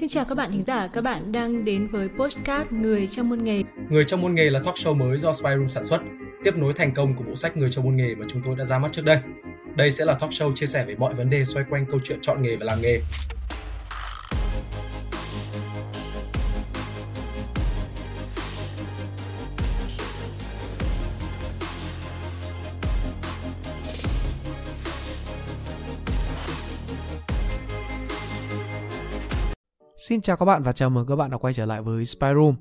Xin chào các bạn thính giả, các bạn đang đến với postcard Người trong môn nghề. Người trong môn nghề là talk show mới do Spyroom sản xuất, tiếp nối thành công của bộ sách Người trong môn nghề mà chúng tôi đã ra mắt trước đây. Đây sẽ là talk show chia sẻ về mọi vấn đề xoay quanh câu chuyện chọn nghề và làm nghề. Xin chào các bạn và chào mừng các bạn đã quay trở lại với Spy Room.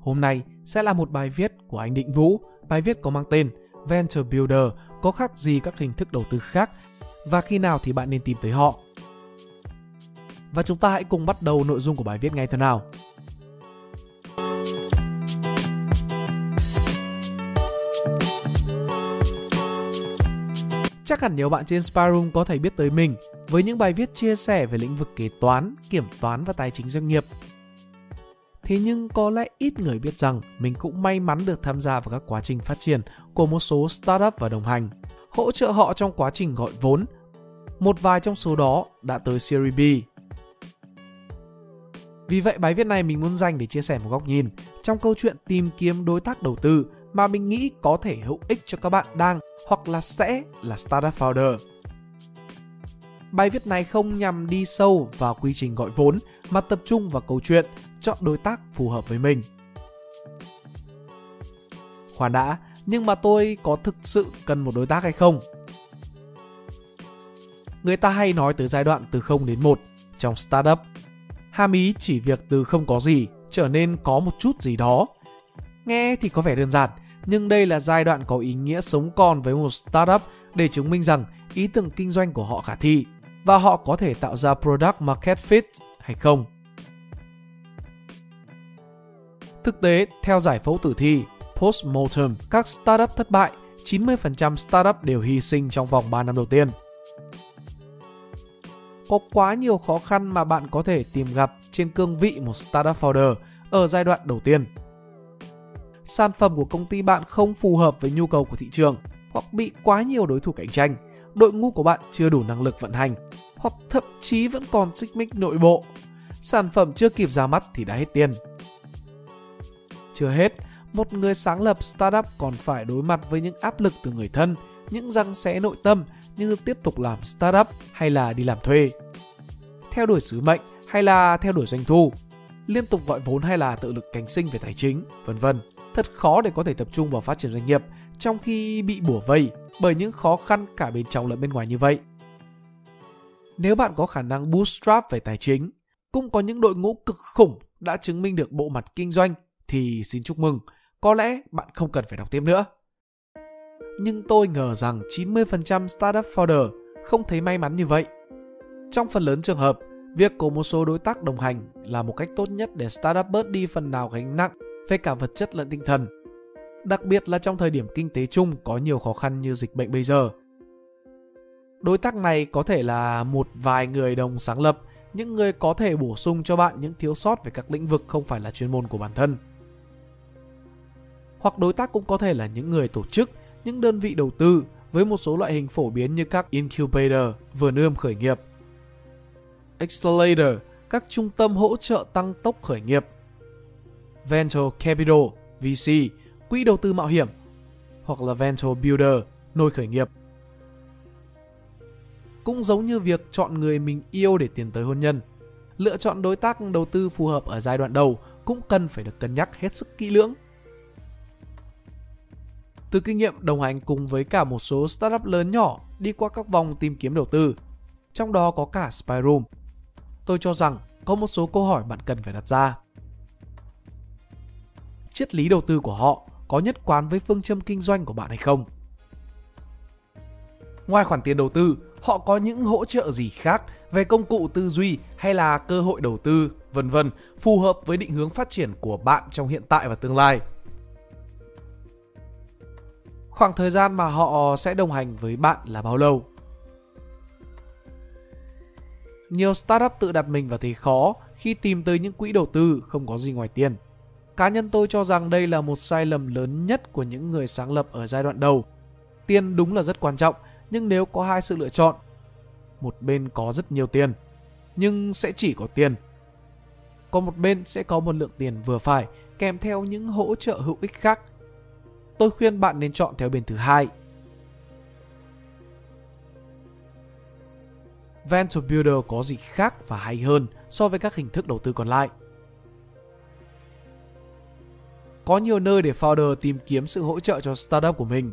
Hôm nay sẽ là một bài viết của anh Định Vũ. Bài viết có mang tên Venture Builder, có khác gì các hình thức đầu tư khác và khi nào thì bạn nên tìm tới họ. Và chúng ta hãy cùng bắt đầu nội dung của bài viết ngay thế nào. Chắc hẳn nhiều bạn trên Spyroom có thể biết tới mình với những bài viết chia sẻ về lĩnh vực kế toán, kiểm toán và tài chính doanh nghiệp. Thế nhưng có lẽ ít người biết rằng mình cũng may mắn được tham gia vào các quá trình phát triển của một số startup và đồng hành, hỗ trợ họ trong quá trình gọi vốn. Một vài trong số đó đã tới Series B. Vì vậy bài viết này mình muốn dành để chia sẻ một góc nhìn trong câu chuyện tìm kiếm đối tác đầu tư mà mình nghĩ có thể hữu ích cho các bạn đang hoặc là sẽ là startup founder. Bài viết này không nhằm đi sâu vào quy trình gọi vốn mà tập trung vào câu chuyện chọn đối tác phù hợp với mình. Khoan đã, nhưng mà tôi có thực sự cần một đối tác hay không? Người ta hay nói tới giai đoạn từ 0 đến 1 trong startup. Hàm ý chỉ việc từ không có gì trở nên có một chút gì đó. Nghe thì có vẻ đơn giản, nhưng đây là giai đoạn có ý nghĩa sống còn với một startup để chứng minh rằng ý tưởng kinh doanh của họ khả thi và họ có thể tạo ra product market fit hay không. Thực tế, theo giải phẫu tử thi Postmortem, các startup thất bại, 90% startup đều hy sinh trong vòng 3 năm đầu tiên. Có quá nhiều khó khăn mà bạn có thể tìm gặp trên cương vị một startup founder ở giai đoạn đầu tiên sản phẩm của công ty bạn không phù hợp với nhu cầu của thị trường hoặc bị quá nhiều đối thủ cạnh tranh, đội ngũ của bạn chưa đủ năng lực vận hành hoặc thậm chí vẫn còn xích mích nội bộ. Sản phẩm chưa kịp ra mắt thì đã hết tiền. Chưa hết, một người sáng lập startup còn phải đối mặt với những áp lực từ người thân, những răng xé nội tâm như tiếp tục làm startup hay là đi làm thuê. Theo đuổi sứ mệnh hay là theo đuổi doanh thu, liên tục gọi vốn hay là tự lực cánh sinh về tài chính, vân vân thật khó để có thể tập trung vào phát triển doanh nghiệp trong khi bị bủa vây bởi những khó khăn cả bên trong lẫn bên ngoài như vậy. Nếu bạn có khả năng bootstrap về tài chính, cũng có những đội ngũ cực khủng đã chứng minh được bộ mặt kinh doanh thì xin chúc mừng, có lẽ bạn không cần phải đọc tiếp nữa. Nhưng tôi ngờ rằng 90% startup founder không thấy may mắn như vậy. Trong phần lớn trường hợp, việc có một số đối tác đồng hành là một cách tốt nhất để startup bớt đi phần nào gánh nặng về cả vật chất lẫn tinh thần. Đặc biệt là trong thời điểm kinh tế chung có nhiều khó khăn như dịch bệnh bây giờ. Đối tác này có thể là một vài người đồng sáng lập, những người có thể bổ sung cho bạn những thiếu sót về các lĩnh vực không phải là chuyên môn của bản thân. Hoặc đối tác cũng có thể là những người tổ chức, những đơn vị đầu tư với một số loại hình phổ biến như các incubator, vườn ươm khởi nghiệp, accelerator, các trung tâm hỗ trợ tăng tốc khởi nghiệp, Venture Capital, VC, quỹ đầu tư mạo hiểm, hoặc là Venture Builder, nôi khởi nghiệp. Cũng giống như việc chọn người mình yêu để tiến tới hôn nhân, lựa chọn đối tác đầu tư phù hợp ở giai đoạn đầu cũng cần phải được cân nhắc hết sức kỹ lưỡng. Từ kinh nghiệm đồng hành cùng với cả một số startup lớn nhỏ đi qua các vòng tìm kiếm đầu tư, trong đó có cả Spyroom, tôi cho rằng có một số câu hỏi bạn cần phải đặt ra triết lý đầu tư của họ có nhất quán với phương châm kinh doanh của bạn hay không. Ngoài khoản tiền đầu tư, họ có những hỗ trợ gì khác về công cụ tư duy hay là cơ hội đầu tư, vân vân, phù hợp với định hướng phát triển của bạn trong hiện tại và tương lai. Khoảng thời gian mà họ sẽ đồng hành với bạn là bao lâu? Nhiều startup tự đặt mình vào thế khó khi tìm tới những quỹ đầu tư không có gì ngoài tiền. Cá nhân tôi cho rằng đây là một sai lầm lớn nhất của những người sáng lập ở giai đoạn đầu. Tiền đúng là rất quan trọng, nhưng nếu có hai sự lựa chọn, một bên có rất nhiều tiền, nhưng sẽ chỉ có tiền, còn một bên sẽ có một lượng tiền vừa phải kèm theo những hỗ trợ hữu ích khác. Tôi khuyên bạn nên chọn theo bên thứ hai. Venture Builder có gì khác và hay hơn so với các hình thức đầu tư còn lại? Có nhiều nơi để founder tìm kiếm sự hỗ trợ cho startup của mình.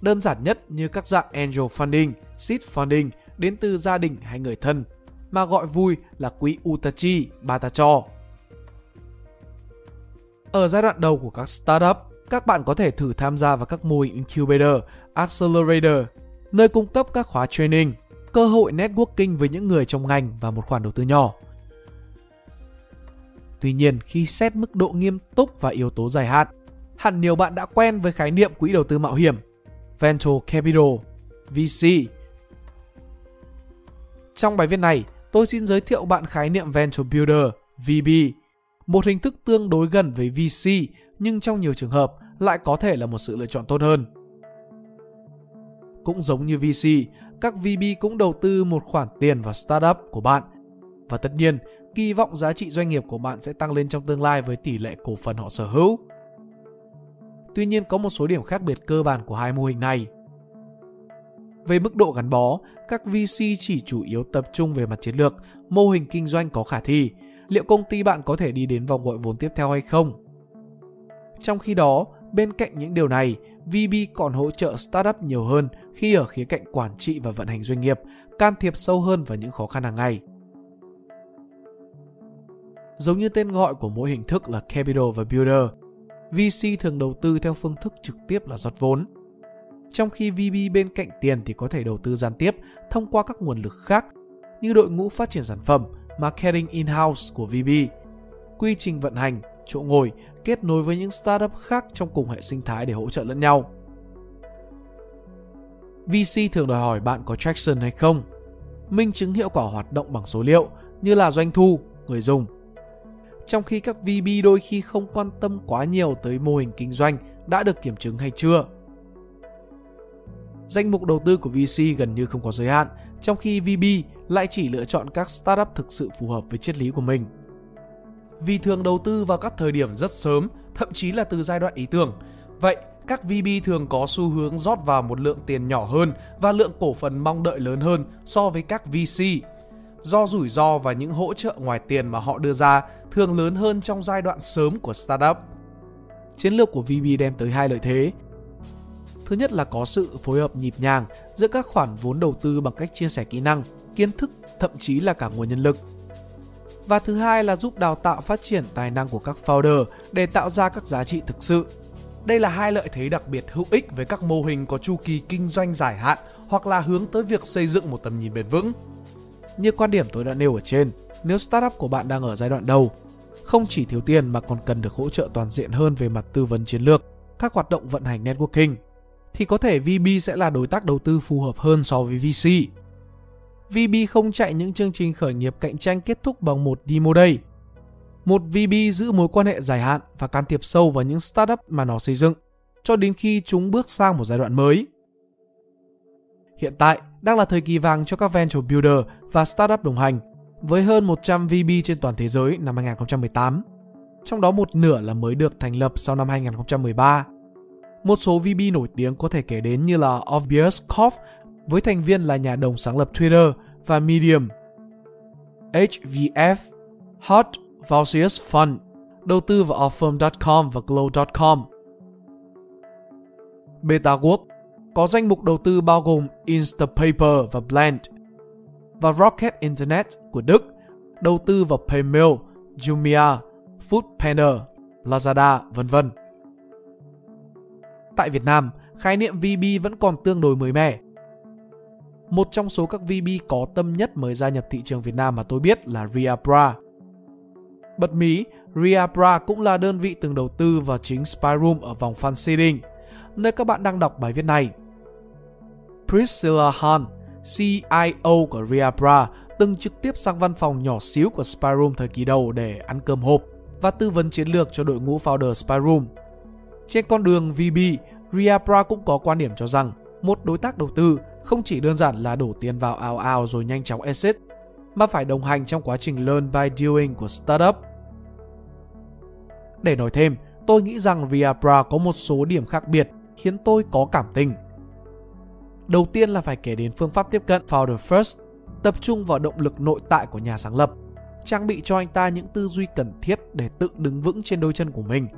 Đơn giản nhất như các dạng angel funding, seed funding đến từ gia đình hay người thân, mà gọi vui là quỹ Utachi Batacho. Ở giai đoạn đầu của các startup, các bạn có thể thử tham gia vào các mô hình incubator, accelerator, nơi cung cấp các khóa training, cơ hội networking với những người trong ngành và một khoản đầu tư nhỏ. Tuy nhiên, khi xét mức độ nghiêm túc và yếu tố dài hạn, hẳn nhiều bạn đã quen với khái niệm quỹ đầu tư mạo hiểm, Venture Capital, VC. Trong bài viết này, tôi xin giới thiệu bạn khái niệm Venture Builder, VB, một hình thức tương đối gần với VC nhưng trong nhiều trường hợp lại có thể là một sự lựa chọn tốt hơn. Cũng giống như VC, các VB cũng đầu tư một khoản tiền vào startup của bạn. Và tất nhiên, kỳ vọng giá trị doanh nghiệp của bạn sẽ tăng lên trong tương lai với tỷ lệ cổ phần họ sở hữu. Tuy nhiên có một số điểm khác biệt cơ bản của hai mô hình này. Về mức độ gắn bó, các VC chỉ chủ yếu tập trung về mặt chiến lược, mô hình kinh doanh có khả thi, liệu công ty bạn có thể đi đến vòng gọi vốn tiếp theo hay không. Trong khi đó, bên cạnh những điều này, VB còn hỗ trợ startup nhiều hơn khi ở khía cạnh quản trị và vận hành doanh nghiệp, can thiệp sâu hơn vào những khó khăn hàng ngày. Giống như tên gọi của mỗi hình thức là Capital và Builder, VC thường đầu tư theo phương thức trực tiếp là rót vốn. Trong khi VB bên cạnh tiền thì có thể đầu tư gián tiếp thông qua các nguồn lực khác như đội ngũ phát triển sản phẩm, marketing in-house của VB, quy trình vận hành, chỗ ngồi, kết nối với những startup khác trong cùng hệ sinh thái để hỗ trợ lẫn nhau. VC thường đòi hỏi bạn có traction hay không, minh chứng hiệu quả hoạt động bằng số liệu như là doanh thu, người dùng. Trong khi các VB đôi khi không quan tâm quá nhiều tới mô hình kinh doanh đã được kiểm chứng hay chưa. Danh mục đầu tư của VC gần như không có giới hạn, trong khi VB lại chỉ lựa chọn các startup thực sự phù hợp với triết lý của mình. Vì thường đầu tư vào các thời điểm rất sớm, thậm chí là từ giai đoạn ý tưởng. Vậy, các VB thường có xu hướng rót vào một lượng tiền nhỏ hơn và lượng cổ phần mong đợi lớn hơn so với các VC. Do rủi ro và những hỗ trợ ngoài tiền mà họ đưa ra thường lớn hơn trong giai đoạn sớm của startup. Chiến lược của VB đem tới hai lợi thế. Thứ nhất là có sự phối hợp nhịp nhàng giữa các khoản vốn đầu tư bằng cách chia sẻ kỹ năng, kiến thức, thậm chí là cả nguồn nhân lực. Và thứ hai là giúp đào tạo phát triển tài năng của các founder để tạo ra các giá trị thực sự. Đây là hai lợi thế đặc biệt hữu ích với các mô hình có chu kỳ kinh doanh dài hạn hoặc là hướng tới việc xây dựng một tầm nhìn bền vững. Như quan điểm tôi đã nêu ở trên, nếu startup của bạn đang ở giai đoạn đầu, không chỉ thiếu tiền mà còn cần được hỗ trợ toàn diện hơn về mặt tư vấn chiến lược, các hoạt động vận hành networking, thì có thể VB sẽ là đối tác đầu tư phù hợp hơn so với VC. VB không chạy những chương trình khởi nghiệp cạnh tranh kết thúc bằng một demo day. Một VB giữ mối quan hệ dài hạn và can thiệp sâu vào những startup mà nó xây dựng, cho đến khi chúng bước sang một giai đoạn mới. Hiện tại đang là thời kỳ vàng cho các venture builder và startup đồng hành, với hơn 100 VB trên toàn thế giới năm 2018. Trong đó một nửa là mới được thành lập sau năm 2013. Một số VB nổi tiếng có thể kể đến như là Obvious Corp với thành viên là nhà đồng sáng lập Twitter và Medium. HVF Hot Vouchers Fund đầu tư vào Offirm.com và Glow.com. BetaWork có danh mục đầu tư bao gồm Instapaper và Blend và Rocket Internet của Đức đầu tư vào Paymail, Jumia, Foodpanda, Lazada, vân vân. Tại Việt Nam, khái niệm VB vẫn còn tương đối mới mẻ. Một trong số các VB có tâm nhất mới gia nhập thị trường Việt Nam mà tôi biết là Riabra. Bật mí, Riabra cũng là đơn vị từng đầu tư vào chính Spyroom ở vòng fan seeding, nơi các bạn đang đọc bài viết này. Priscilla Hahn, CIO của Riabra, từng trực tiếp sang văn phòng nhỏ xíu của Spyroom thời kỳ đầu để ăn cơm hộp và tư vấn chiến lược cho đội ngũ founder Spyroom. Trên con đường VB, Riabra cũng có quan điểm cho rằng một đối tác đầu tư không chỉ đơn giản là đổ tiền vào ao ao rồi nhanh chóng exit, mà phải đồng hành trong quá trình learn by doing của startup. Để nói thêm, tôi nghĩ rằng Riabra có một số điểm khác biệt khiến tôi có cảm tình. Đầu tiên là phải kể đến phương pháp tiếp cận Founder First, tập trung vào động lực nội tại của nhà sáng lập, trang bị cho anh ta những tư duy cần thiết để tự đứng vững trên đôi chân của mình,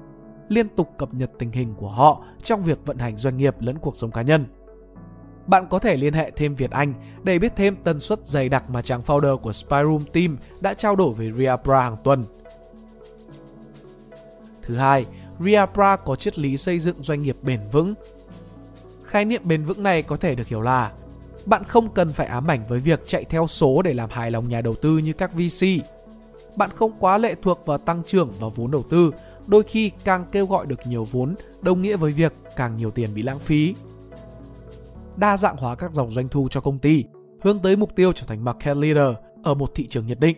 liên tục cập nhật tình hình của họ trong việc vận hành doanh nghiệp lẫn cuộc sống cá nhân. Bạn có thể liên hệ thêm Việt Anh để biết thêm tần suất dày đặc mà chàng founder của Spyroom Team đã trao đổi với Ria Bra hàng tuần. Thứ hai, Ria Bra có triết lý xây dựng doanh nghiệp bền vững. Khái niệm bền vững này có thể được hiểu là bạn không cần phải ám ảnh với việc chạy theo số để làm hài lòng nhà đầu tư như các VC. Bạn không quá lệ thuộc vào tăng trưởng và vốn đầu tư, đôi khi càng kêu gọi được nhiều vốn đồng nghĩa với việc càng nhiều tiền bị lãng phí đa dạng hóa các dòng doanh thu cho công ty, hướng tới mục tiêu trở thành market leader ở một thị trường nhất định.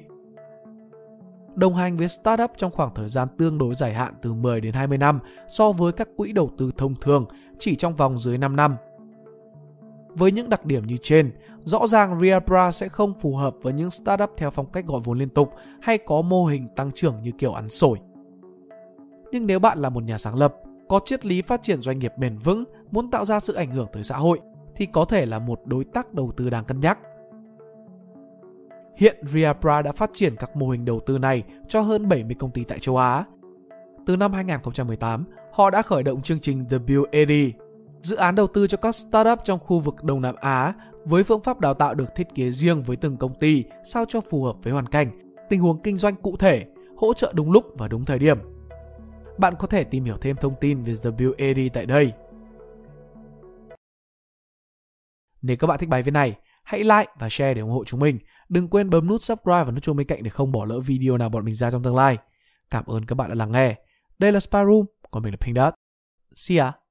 Đồng hành với startup trong khoảng thời gian tương đối dài hạn từ 10 đến 20 năm so với các quỹ đầu tư thông thường chỉ trong vòng dưới 5 năm. Với những đặc điểm như trên, rõ ràng Riabra sẽ không phù hợp với những startup theo phong cách gọi vốn liên tục hay có mô hình tăng trưởng như kiểu ăn sổi. Nhưng nếu bạn là một nhà sáng lập, có triết lý phát triển doanh nghiệp bền vững, muốn tạo ra sự ảnh hưởng tới xã hội thì có thể là một đối tác đầu tư đáng cân nhắc. Hiện Riapra đã phát triển các mô hình đầu tư này cho hơn 70 công ty tại châu Á. Từ năm 2018, họ đã khởi động chương trình The Build 80, dự án đầu tư cho các startup trong khu vực Đông Nam Á với phương pháp đào tạo được thiết kế riêng với từng công ty sao cho phù hợp với hoàn cảnh, tình huống kinh doanh cụ thể, hỗ trợ đúng lúc và đúng thời điểm. Bạn có thể tìm hiểu thêm thông tin về The Build 80 tại đây. Nếu các bạn thích bài viết này, hãy like và share để ủng hộ chúng mình. Đừng quên bấm nút subscribe và nút chuông bên cạnh để không bỏ lỡ video nào bọn mình ra trong tương lai. Cảm ơn các bạn đã lắng nghe. Đây là Sparum, 我们的频道，See ya。